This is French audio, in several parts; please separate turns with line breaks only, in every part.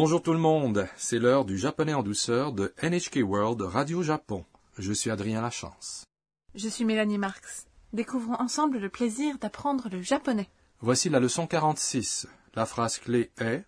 Bonjour tout le monde, c'est l'heure du japonais en douceur de NHK World Radio Japon. Je suis Adrien Lachance.
Je suis Mélanie Marx. Découvrons ensemble le plaisir d'apprendre le japonais.
Voici la leçon 46. La phrase clé est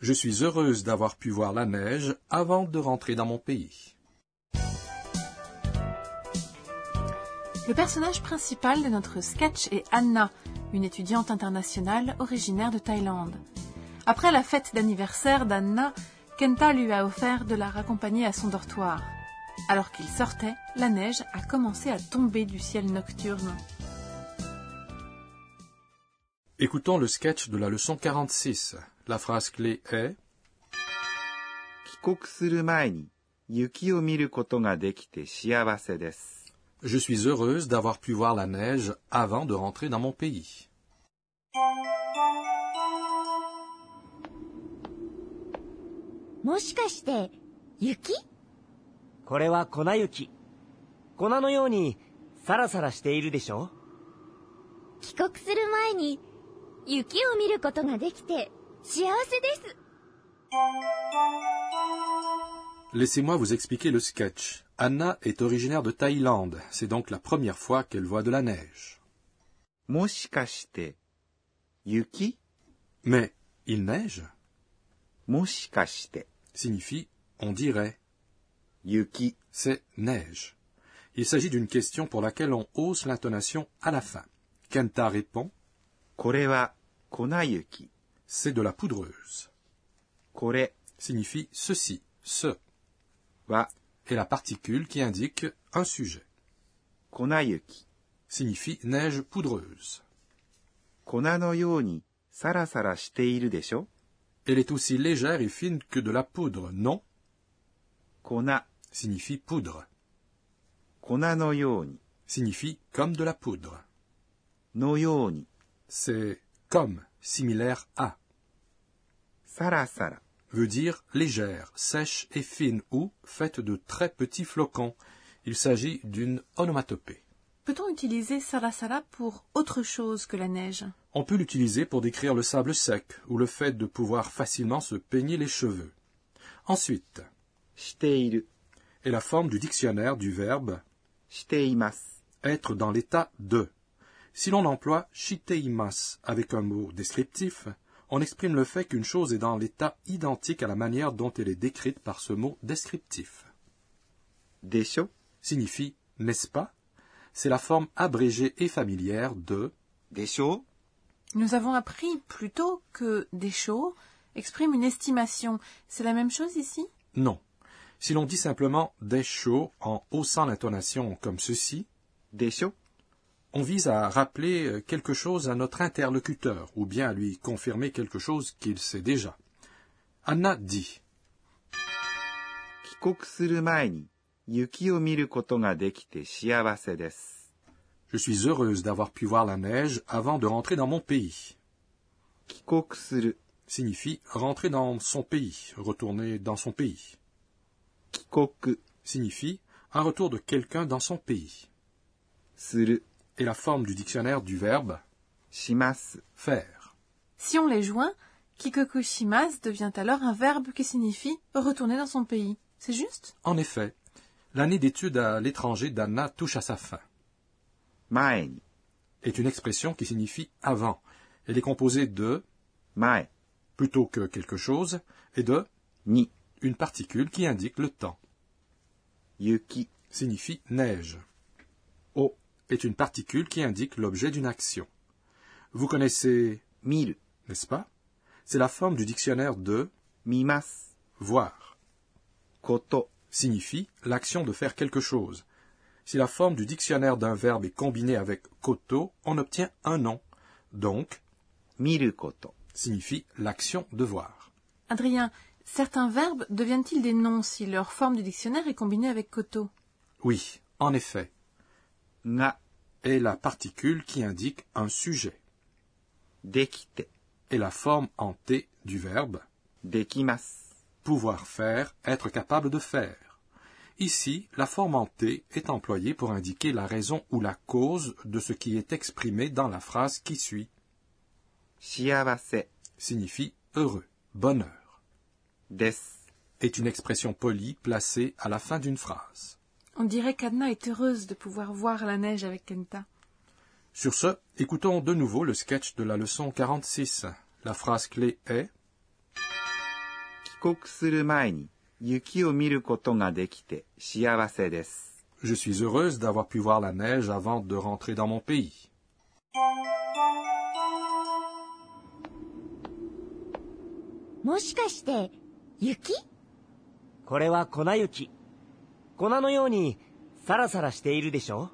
Je suis heureuse d'avoir pu voir la neige avant de rentrer dans mon pays.
Le personnage principal de notre sketch est Anna, une étudiante internationale originaire de Thaïlande. Après la fête d'anniversaire d'Anna, Kenta lui a offert de la raccompagner à son dortoir. Alors qu'il sortait, la neige a commencé à tomber du ciel nocturne.
Écoutons le sketch de la leçon 46. La phrase clé est
帰国する前に雪を見ることができて幸せです。
je suis heureuse d'avoir pu voir la neige avant de rentrer dans mon pays. Laissez-moi vous expliquer le sketch. Anna est originaire de Thaïlande. C'est donc la première fois qu'elle voit de la neige.
Yuki?
Mais il neige? Signifie on dirait.
Yuki
c'est neige. Il s'agit d'une question pour laquelle on hausse l'intonation à la fin. Kenta répond C'est de la poudreuse.
Kore
signifie ceci, ce.
Bah,
wa est la particule qui indique un sujet.
Konayuki
signifie neige poudreuse.
Kona no yoni sarasara shiteiru desho?
Elle est aussi légère et fine que de la poudre, non?
Kona
signifie poudre.
Kona no yoni
signifie comme de la poudre.
No yoni
c'est comme, similaire à.
Sarasara
veut dire légère, sèche et fine ou faite de très petits flocons. Il s'agit d'une onomatopée.
Peut-on utiliser sarasara pour autre chose que la neige?
On peut l'utiliser pour décrire le sable sec ou le fait de pouvoir facilement se peigner les cheveux. Ensuite, est la forme du dictionnaire du verbe être dans l'état de. Si l'on emploie shiteimas avec un mot descriptif, on exprime le fait qu'une chose est dans l'état identique à la manière dont elle est décrite par ce mot descriptif.
Desho
signifie n'est-ce pas? C'est la forme abrégée et familière de
Desho.
Nous avons appris plus tôt que Desho exprime une estimation. C'est la même chose ici?
Non. Si l'on dit simplement Desho en haussant l'intonation comme ceci,
Desho
on vise à rappeler euh, quelque chose à notre interlocuteur, ou bien à lui confirmer quelque chose qu'il sait déjà. Anna dit Je suis heureuse d'avoir pu voir la neige avant de rentrer dans mon pays. signifie rentrer dans son pays, retourner dans son pays. signifie un retour de quelqu'un dans son pays est la forme du dictionnaire du verbe
shimas
faire.
Si on les joint, kikoku shimas devient alors un verbe qui signifie retourner dans son pays. C'est juste?
En effet, l'année d'études à l'étranger d'Anna touche à sa fin.
Mae
est une expression qui signifie avant. Elle est composée de
mae
plutôt que quelque chose et de
ni
une particule qui indique le temps.
Yuki
signifie neige. O est une particule qui indique l'objet d'une action. Vous connaissez
mille,
n'est-ce pas? C'est la forme du dictionnaire de
mimas,
voir.
Koto
signifie l'action de faire quelque chose. Si la forme du dictionnaire d'un verbe est combinée avec koto, on obtient un nom. Donc,
miru koto
signifie l'action de voir.
Adrien, certains verbes deviennent-ils des noms si leur forme du dictionnaire est combinée avec koto?
Oui, en effet est la particule qui indique un sujet.
Dekite
est la forme en T du verbe
dekimas.
Pouvoir faire, être capable de faire. Ici, la forme en T est employée pour indiquer la raison ou la cause de ce qui est exprimé dans la phrase qui suit. Signifie heureux, bonheur.
Des
est une expression polie placée à la fin d'une phrase.
On dirait qu'Anna est heureuse de pouvoir voir la neige avec Kenta.
Sur ce, écoutons de nouveau le sketch de la leçon 46. La phrase clé est
帰国する前に雪を見ることができて幸せです。
Je suis heureuse d'avoir pu voir la neige avant de rentrer dans mon pays.
もしかして、雪
これは粉雪。 粉のようにサラサラしているでしょ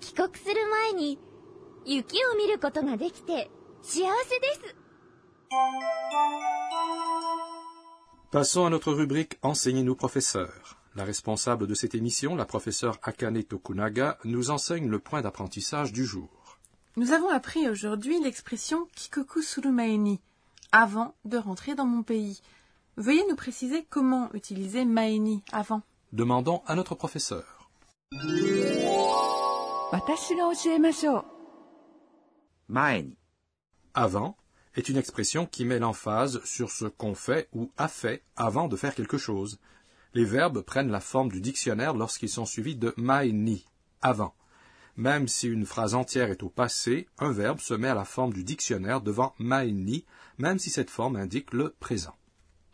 帰国する前に、雪を見ることができて、幸せです。
Passons à notre rubrique Enseignez-nous professeur. La responsable de cette émission, la professeure Akane Tokunaga, nous enseigne le point d'apprentissage du jour.
Nous avons appris aujourd'hui l'expression Kikoku surumaeni, avant de rentrer dans mon pays. Veuillez nous préciser comment utiliser maeni avant.
Demandons à notre professeur. Avant est une expression qui met l'emphase sur ce qu'on fait ou a fait avant de faire quelque chose. Les verbes prennent la forme du dictionnaire lorsqu'ils sont suivis de maeni, avant. Même si une phrase entière est au passé, un verbe se met à la forme du dictionnaire devant maeni, même si cette forme indique le présent.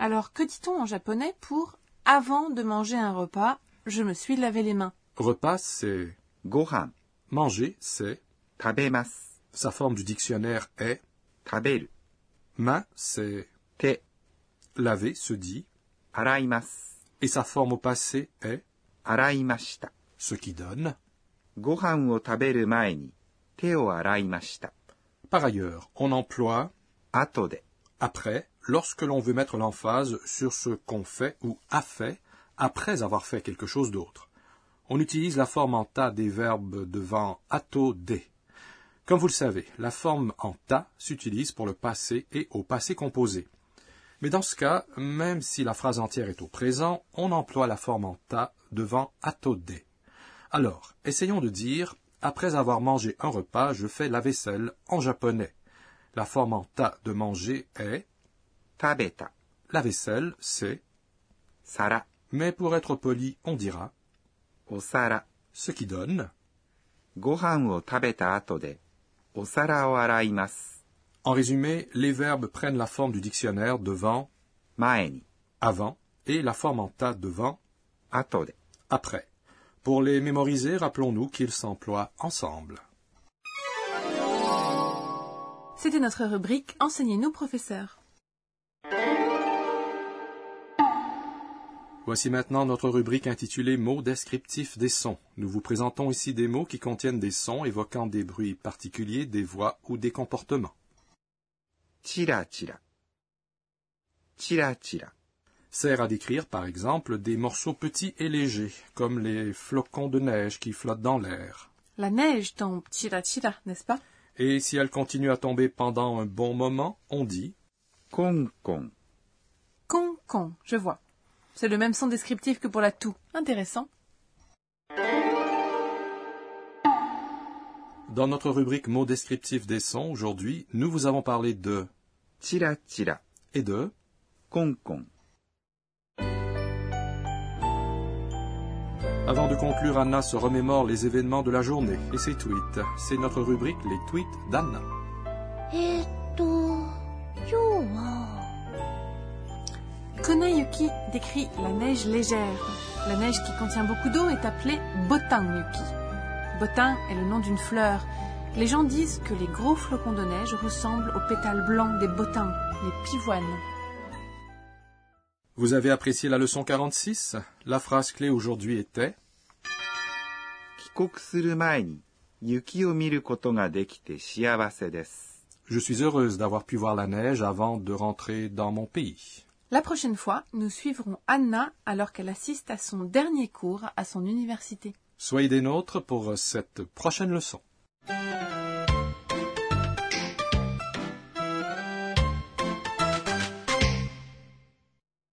Alors, que dit-on en japonais pour avant de manger un repas, je me suis lavé les mains
Repas, c'est
ご飯
manger, c'est
食べます。
sa forme du dictionnaire est
食べる
main, c'est
手
laver, se dit,
洗います。
et sa forme au passé est
洗いました。
ce qui donne
ご飯を食べる前に手を洗いました。
Par ailleurs, on emploie
後で
après lorsque l'on veut mettre l'emphase sur ce qu'on fait ou a fait après avoir fait quelque chose d'autre. On utilise la forme en ta des verbes devant ato de. Comme vous le savez, la forme en ta s'utilise pour le passé et au passé composé. Mais dans ce cas, même si la phrase entière est au présent, on emploie la forme en ta devant ato de. Alors, essayons de dire après avoir mangé un repas, je fais la vaisselle en japonais. La forme en ta de manger est
tabeta.
La vaisselle, c'est
sara.
Mais pour être poli, on dira
osara.
Ce qui donne en résumé, les verbes prennent la forme du dictionnaire devant
maeni,
avant, et la forme en ta devant
atode,
après. Pour les mémoriser, rappelons-nous qu'ils s'emploient ensemble.
C'était notre rubrique Enseignez-nous, professeur.
Voici maintenant notre rubrique intitulée Mots descriptifs des sons. Nous vous présentons ici des mots qui contiennent des sons évoquant des bruits particuliers, des voix ou des comportements.
Tira tira. Tira tira
sert à décrire par exemple des morceaux petits et légers, comme les flocons de neige qui flottent dans l'air.
La neige tombe tira tira, n'est-ce pas?
Et si elle continue à tomber pendant un bon moment, on dit
concon. Concon, je vois. C'est le même son descriptif que pour la toux. Intéressant.
Dans notre rubrique mots descriptifs des sons, aujourd'hui, nous vous avons parlé de
tira tira
et de
concon.
Avant de conclure, Anna se remémore les événements de la journée et ses tweets. C'est notre rubrique Les tweets d'Anna.
Kunayuki décrit la neige légère. La neige qui contient beaucoup d'eau est appelée botan-yuki. Botan est le nom d'une fleur. Les gens disent que les gros flocons de neige ressemblent aux pétales blancs des botins, les pivoines.
Vous avez apprécié la leçon 46 La phrase clé aujourd'hui était
帰国する前に雪を見ることができて幸せです。
Je suis heureuse d'avoir pu voir la neige avant de rentrer dans mon pays.
La prochaine fois, nous suivrons Anna alors qu'elle assiste à son dernier cours à son université.
Soyez des nôtres pour cette prochaine leçon.